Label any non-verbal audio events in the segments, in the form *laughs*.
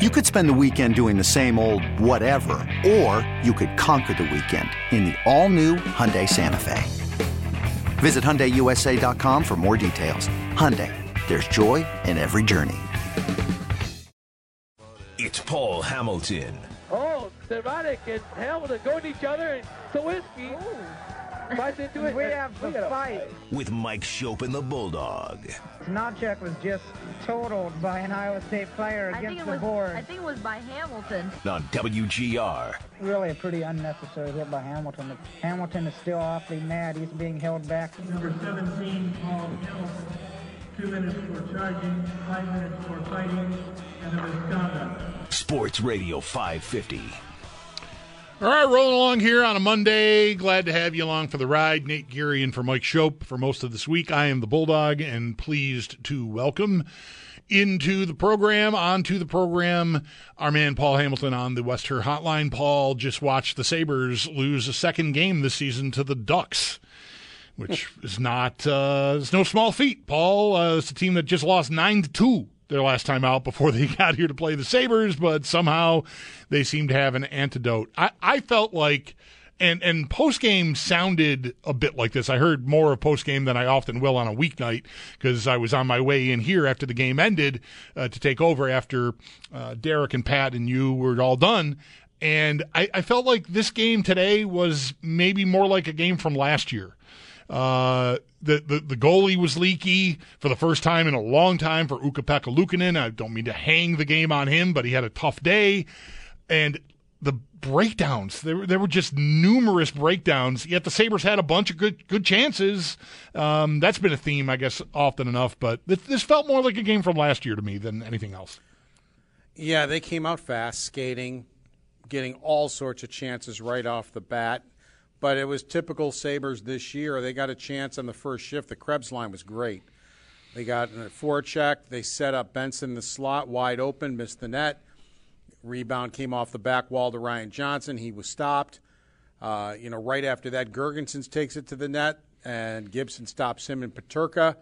You could spend the weekend doing the same old whatever, or you could conquer the weekend in the all-new Hyundai Santa Fe. Visit HyundaiUSA.com for more details. Hyundai, there's joy in every journey. It's Paul Hamilton Oh, Cervatic and Hamilton going to each other and Sawinski oh. Fights into it. We have Look the fight. with Mike Schopp and the Bulldog. Snodchuk was just totaled by an Iowa State player against the was. board. I think it was by Hamilton. On WGR. Really a pretty unnecessary hit by Hamilton. Hamilton is still awfully mad. He's being held back. Number 17, Paul Hill, two minutes for charging, five minutes for fighting, and a misconduct. Sports Radio 550. All right, rolling along here on a Monday. Glad to have you along for the ride. Nate Geary and for Mike Schopp for most of this week. I am the Bulldog and pleased to welcome into the program, onto the program, our man Paul Hamilton on the West Her Hotline. Paul just watched the Sabres lose a second game this season to the Ducks. Which is not uh, it's no small feat. Paul, uh, it's a team that just lost nine to two their last time out before *laughs* they got here to play the Sabres, but somehow they seem to have an antidote. I, I felt like and and post game sounded a bit like this. I heard more of post game than I often will on a weeknight because I was on my way in here after the game ended uh, to take over after uh, Derek and Pat and you were all done. And I, I felt like this game today was maybe more like a game from last year. Uh, the, the the goalie was leaky for the first time in a long time for Ukko-Pekka Luukkonen. I don't mean to hang the game on him, but he had a tough day. And the breakdowns, there, there were just numerous breakdowns, yet the Sabres had a bunch of good good chances. Um, that's been a theme, I guess, often enough, but this, this felt more like a game from last year to me than anything else. Yeah, they came out fast, skating, getting all sorts of chances right off the bat. But it was typical Sabres this year. They got a chance on the first shift. The Krebs line was great. They got a forecheck. They set up Benson in the slot wide open, missed the net. Rebound came off the back wall to Ryan Johnson. He was stopped. Uh, you know, right after that, Girgensons takes it to the net, and Gibson stops him in Peterka.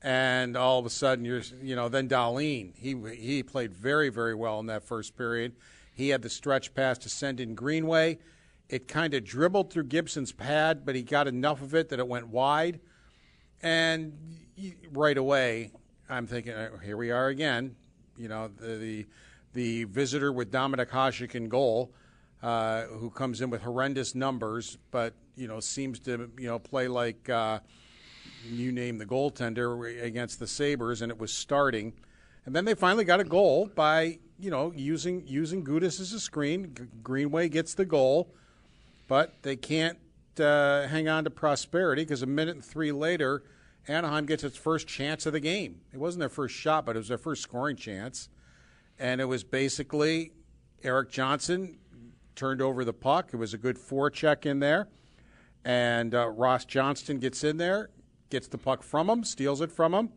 And all of a sudden, you're, you know, then Dahlin. He he played very very well in that first period. He had the stretch pass to send in Greenway. It kind of dribbled through Gibson's pad, but he got enough of it that it went wide. And right away, I'm thinking, uh, here we are again. You know, the the, the visitor with Dominik Hasek in goal, uh, who comes in with horrendous numbers, but you know seems to you know play like uh, you name the goaltender against the Sabres, and it was starting. And then they finally got a goal by you know using using Gudas as a screen. G- Greenway gets the goal, but they can't uh, hang on to prosperity because a minute and three later, Anaheim gets its first chance of the game. It wasn't their first shot, but it was their first scoring chance, and it was basically Erik Johnson turned over the puck. It was a good forecheck in there, and uh, Ross Johnston gets in there, gets the puck from him, steals it from him.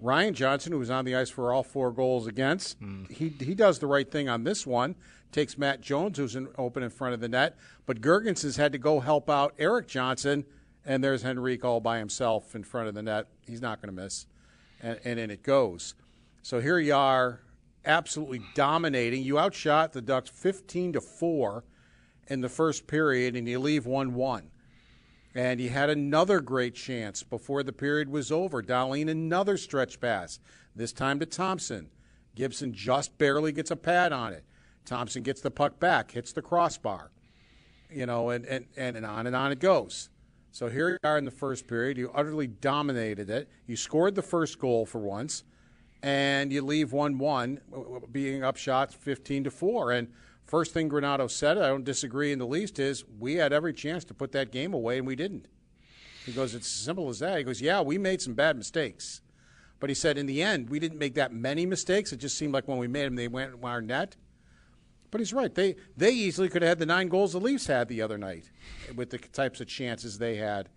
Ryan Johnson, who was on the ice for all four goals against, mm. he he does the right thing on this one. Takes Max Jones, who's in, open in front of the net, but Girgensons had to go help out Erik Johnson, and there's Henrique all by himself in front of the net. He's not going to miss, and, and in it goes. So here you are, absolutely dominating. You outshot the Ducks 15 to four in the first period, and you leave one one. And he had another great chance before the period was over. Dahlin, another stretch pass, this time to Thompson. Gibson just barely gets a pad on it. Thompson gets the puck back, hits the crossbar, you know, and, and, and on and on it goes. So here you are in the first period. You utterly dominated it. You scored the first goal for once, and you leave 1 1, being up shots 15 to 4. And first thing Granato said, I don't disagree in the least, is we had every chance to put that game away, and we didn't. He goes, It's as simple as that. He goes, Yeah, we made some bad mistakes, But he said in the end, we didn't make that many mistakes. It just seemed like when we made them, they went in our net. But he's right. They they easily could have had the nine goals the Leafs had the other night with the types of chances they had.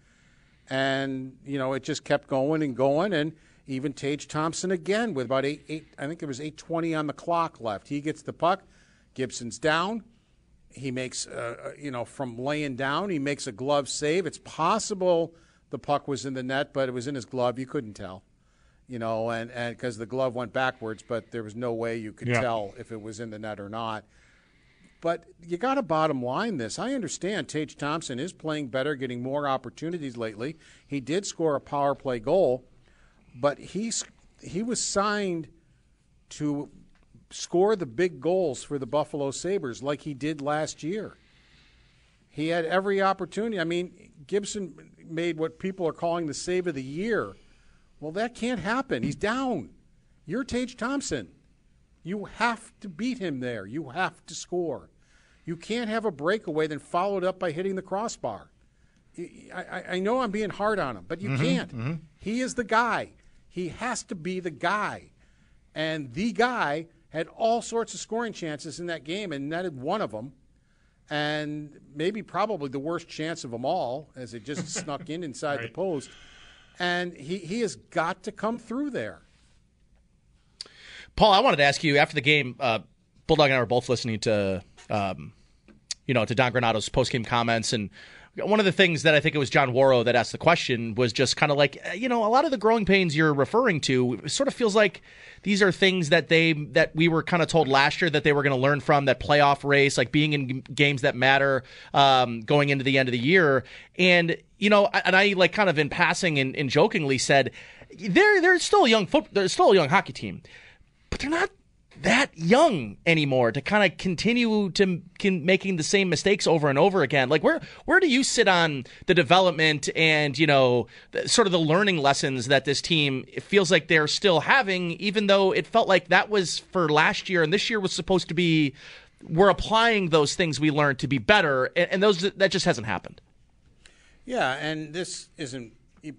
And, you know, it just kept going and going. And even Tage Thompson again with about eight, eight I think there was 8.20 on the clock left. He gets the puck. Gibson's down. He makes, uh, you know, from laying down, he makes a glove save. It's possible the puck was in the net, but it was in his glove. You couldn't tell, you know, and because the glove went backwards, but there was no way you could Yeah. tell if it was in the net or not. But you got to bottom line this. I understand Tage Thompson is playing better, getting more opportunities lately. He did score a power play goal, but he's he was signed to score the big goals for the Buffalo Sabres like he did last year. He had every opportunity. I mean, Gibson made what people are calling the save of the year. Well, that can't happen. He's down. You're Tage Thompson. You have to beat him there. You have to score. You can't have a breakaway then followed up by hitting the crossbar. I, I, I know I'm being hard on him, but you Mhm, can't. mhm. He is the guy. He has to be the guy. And the guy had all sorts of scoring chances in that game and netted one of them. And maybe probably the worst chance of them all as it just *laughs* snuck in inside the post. And he, he has got to come through there. Paul, I wanted to ask you after the game. Uh, Bulldog and I were both listening to, um, you know, to Don Granato's post game comments, and one of the things that I think it was John Wawrow that asked the question was just kind of like, uh, you know, a lot of the growing pains you're referring to sort of feels like these are things that they that we were kind of told last year that they were going to learn from that playoff race, like being in games that matter, um, going into the end of the year, and you know, and I like kind of in passing and, and jokingly said, they're they're still a young foot, they're still a young hockey team but they're not that young anymore to kind of continue to can, making the same mistakes over and over again. Like where where do you sit on the development and you know the, sort of the learning lessons that this team feels like they're still having, even though it felt like that was for last year and this year was supposed to be we're applying those things we learned to be better, and, and those that just hasn't happened. Yeah, and this isn't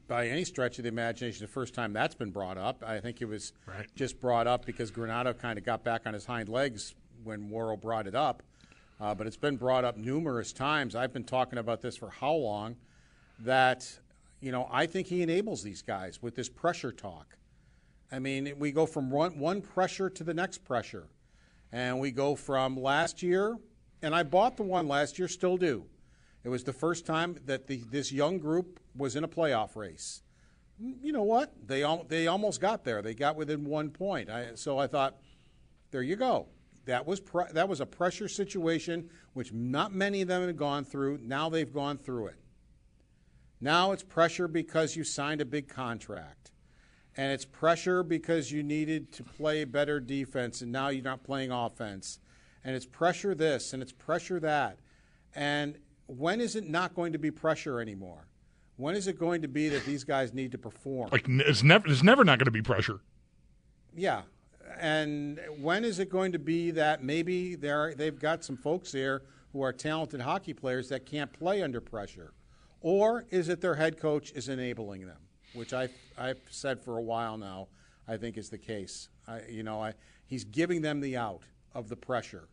by any stretch of the imagination the first time that's been brought up. I think it was just brought up because Granato kind of got back on his hind legs when Wawrow brought it up. Uh, but it's been brought up numerous times. I've been talking about this for how long? That, you know, I think he enables these guys with this pressure talk. I mean, we go from one, one pressure to the next pressure. And we go from last year, and I bought the one last year, still do. It was the first time that the, this young group was in a playoff race. You know what? They al- they almost got there. They got within one point. I, so I thought, there you go. That was that was a pressure situation which not many of them had gone through. Now they've gone through it. Now it's pressure because you signed a big contract. And it's pressure because you needed to play better defense and now you're not playing offense. And it's pressure this and it's pressure that. And when is it not going to be pressure anymore? When is it going to be that these guys need to perform? Like it's never it's never not going to be pressure. Yeah. And when is it going to be that maybe they're, they've got some folks there who are talented hockey players that can't play under pressure? Or is it their head coach is enabling them, which I, I've said for a while now, I think is the case. I, you know, I, he's giving them the out of the pressure.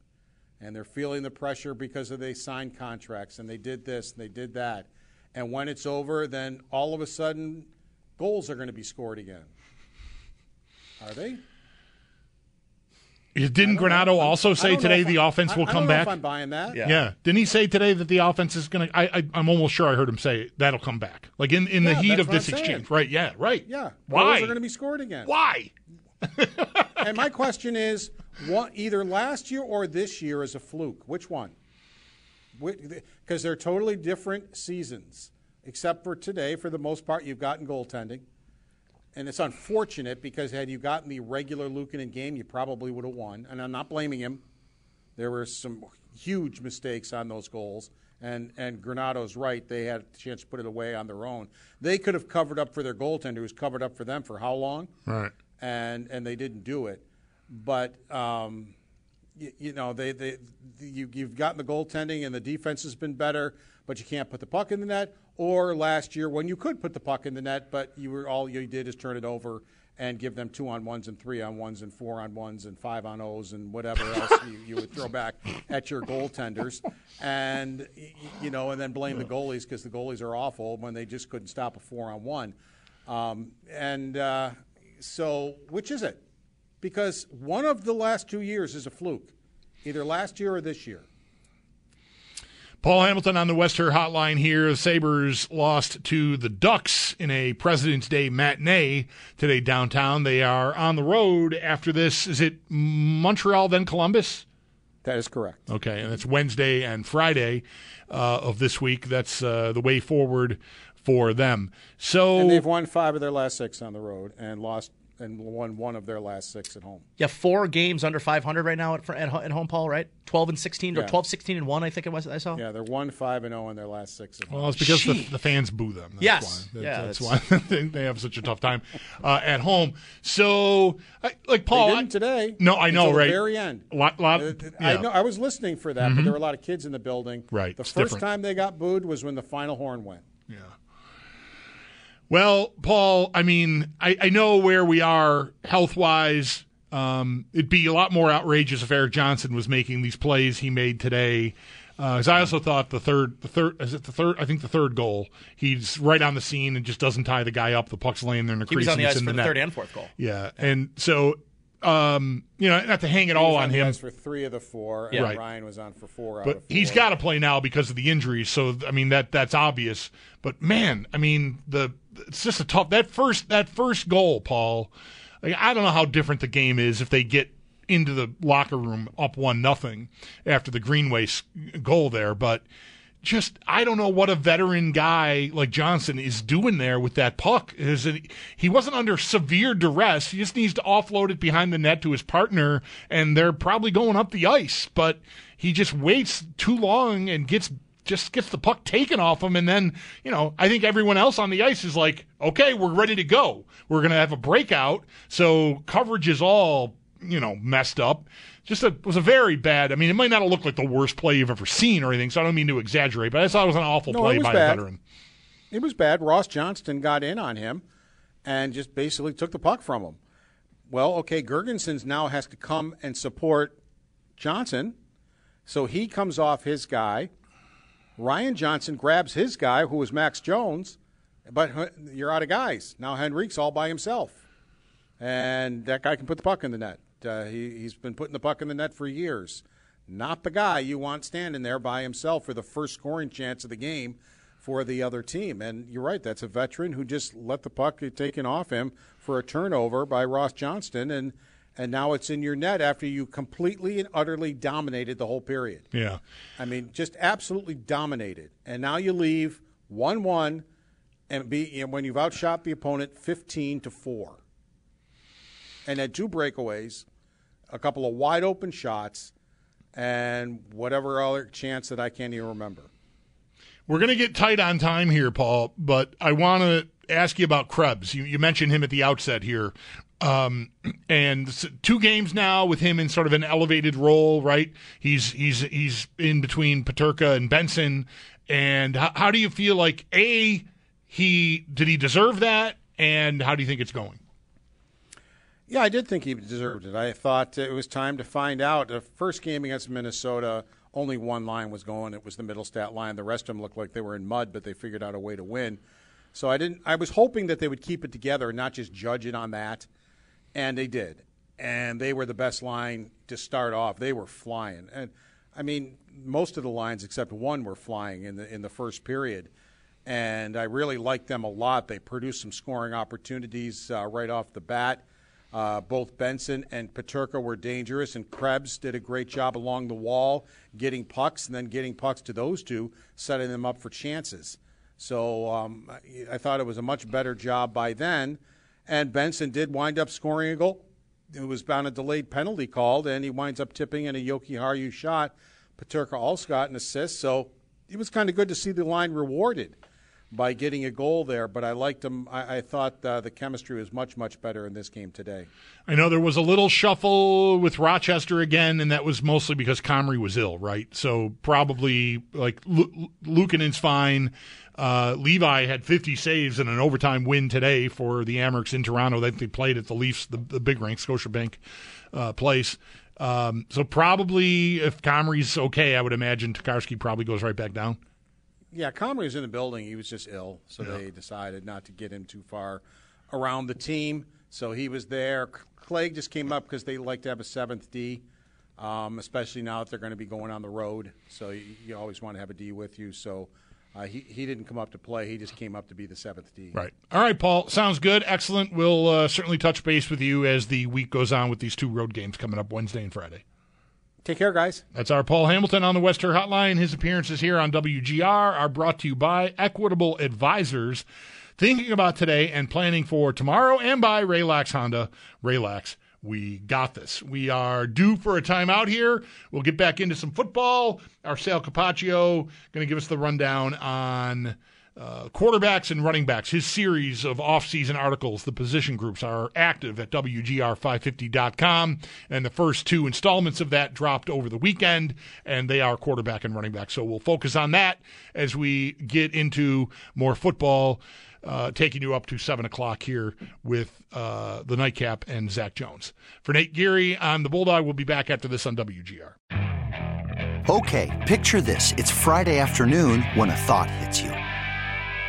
And they're feeling the pressure because of they signed contracts and they did this and they did that. And when it's over, then all of a sudden, goals are going to be scored again. Are they? Didn't Granato also say today the I- offense will I come don't know back? if I'm buying that. Yeah. yeah. Didn't he say today that the offense is going to? I, I I'm almost sure I heard him say that'll come back. Like in in the heat of this I'm saying. exchange, right? Yeah, right. Yeah. Why? Goals are going to be scored again. Why? and my question is, what, either last year or this year is a fluke. Which one? Because they're totally different seasons, except for today. For the most part, you've gotten goaltending. And it's unfortunate because had you gotten the regular Luukkonen game, you probably would have won. And I'm not blaming him. There were some huge mistakes on those goals. And, and Granato's right. They had a chance to put it away on their own. They could have covered up for their goaltender, who's covered up for them for how long? Right. And, and they didn't do it. But, um, you, you know, they, they, you, you've gotten the goaltending and the defense has been better, but you can't put the puck in the net. Or last year when you could put the puck in the net, but you were all you did is turn it over and give them two on ones and three on ones and four on ones and five on O's and whatever else you, you would throw back at your goaltenders, and you know, and then blame the goalies because the goalies are awful when they just couldn't stop a four on one. Um, and uh, so, which is it? Because one of the last two years is a fluke, either last year or this year. Paul Hamilton on the Wester Hotline here. The Sabres lost to the Ducks in a President's Day matinee today downtown. They are on the road after this. Is it Montreal, then Columbus? That is correct. Okay, and it's Wednesday and Friday uh, of this week. That's uh, the way forward for them. So And they've won five of their last six on the road and lost and won one of their last six at home. Yeah, four games under 500 right now at, at, at home, Paul. Right, 12 and 16 or Yeah. 12, 16 and one. I think it was. I saw. Yeah, they're one five and zero in their last six. At home. Well, it's because the, the fans boo them. That's Yes. why. That- Yeah, that's, that's- why *laughs* they- they have such a tough time uh, at home. So, I, like Paul, they I- didn't today. No, I know, until the right? very end. Lot, lot, Uh, yeah. I know. I was listening for that, but there were a lot of kids in the building. Right, The it's first different. time they got booed was when the final horn went. Well, Paul, I mean, I, I know where we are health wise. Um, it'd be a lot more outrageous if Erik Johnson was making these plays he made today. Because I also thought the third, the third, is it the third? I think the third goal. He's right on the scene and just doesn't tie the guy up. The puck's laying there in the He crease. was on the ice in for the net. third and fourth goal. Yeah, and so um, you know, not to hang it He all was on the him, for three of the four, Yeah. and Right. Ryan was on for four. but of he's got to play now because of the injuries. So I mean that that's obvious. But man, I mean the it's just a tough that first that first goal, Paul. Like, I don't know how different the game is if they get into the locker room up one nothing after the Greenway goal there, but. Just I don't know what a veteran guy like Johnson is doing there with that puck. Is he wasn't under severe duress. He just needs to offload it behind the net to his partner, and they're probably going up the ice. But he just waits too long and gets just gets the puck taken off him, and then you know I think everyone else on the ice is like, okay, we're ready to go. We're gonna have a breakout. So coverage is all you know messed up. Just a, was a very bad. I mean, it might not have looked like the worst play you've ever seen or anything. So I don't mean to exaggerate, but I thought it was an awful No, play by bad. a veteran. It was bad. Ross Johnston got in on him and just basically took the puck from him. Well, okay, Girgensons now has to come and support Johnson. So he comes off his guy. Ryan Johnson grabs his guy, who was Max Jones, but you're out of guys. Now Henrique's all by himself. And that guy can put the puck in the net. Uh, he, he's been putting the puck in the net for years. Not the guy you want standing there by himself for the first scoring chance of the game for the other team. And you're right, that's a veteran who just let the puck get taken off him for a turnover by Ross Johnston, and and now it's in your net after you completely and utterly dominated the whole period. Yeah. I mean, just absolutely dominated. And now you leave one one, and be and when you've outshot the opponent fifteen to four, and had two breakaways, a couple of wide open shots, and whatever other chance that I can't even remember. We're going to get tight on time here, Paul, but I want to ask you about Krebs. You, you mentioned him at the outset here. Um, and two games now with him in sort of an elevated role, right? He's he's he's in between Peterka and Benson. And how, how do you feel like a he did he deserve that? And how do you think it's going? Yeah, I did think he deserved it. I thought it was time to find out. The first game against Minnesota, only one line was going. It was the middle stat line. The rest of them looked like they were in mud, but they figured out a way to win. So I didn't. I was hoping that they would keep it together and not just judge it on that, and they did. And they were the best line to start off. They were flying, and I mean, most of the lines except one were flying in the in the first period and I really liked them a lot. They produced some scoring opportunities uh, right off the bat. Uh, both Benson and Peterka were dangerous, and Krebs did a great job along the wall, getting pucks and then getting pucks to those two, setting them up for chances. So um, I- thought it was a much better job by then. And Benson did wind up scoring a goal. It was bound a delayed penalty called, and he winds up tipping in a Jokiharju shot. Peterka also got an assist, so it was kind of good to see the line rewarded by getting a goal there. But I liked them. I, I thought uh, the chemistry was much, much better in this game today. I know there was a little shuffle with Rochester again, and that was mostly because Comrie was ill, right? So probably like Lu- Luukkonen's fine. Uh, Levi had 50 saves in an overtime win today for the Amerks in Toronto. They, they played at the Leafs, the, the big rink, Scotiabank uh, place. Um, so probably if Comrie's okay, I would imagine Tokarski probably goes right back down. Yeah, Comrie was in the building. He was just ill, so Yeah. they decided not to get him too far around the team. So he was there. Clague just came up because they like to have a seventh D, um, especially now that they're going to be going on the road. So you, you always want to have a D with you. So uh, he he didn't come up to play. He just came up to be the seventh D. Right. All right, Paul. Sounds good. Excellent. We'll uh, certainly touch base with you as the week goes on with these two road games coming up Wednesday and Friday. Take care, guys. That's our Paul Hamilton on the Western Hotline. His appearances here on WGR are brought to you by Equitable Advisors. Thinking about today and planning for tomorrow, and by Raylax Honda. Raylax, we got this. We are due for a timeout here. We'll get back into some football. Our Sal Capaccio going to give us the rundown on uh, quarterbacks and running backs. His series of off-season articles, the position groups, are active at WGR550.com. And the first two installments of that dropped over the weekend, and they are quarterback and running back. So we'll focus on that as we get into more football. Uh, taking you up to 7 o'clock here with uh, the nightcap and Zach Jones. For Nate Geary, I'm the Bulldog. We'll be back after this on WGR. Okay, picture this. It's Friday afternoon when a thought hits you.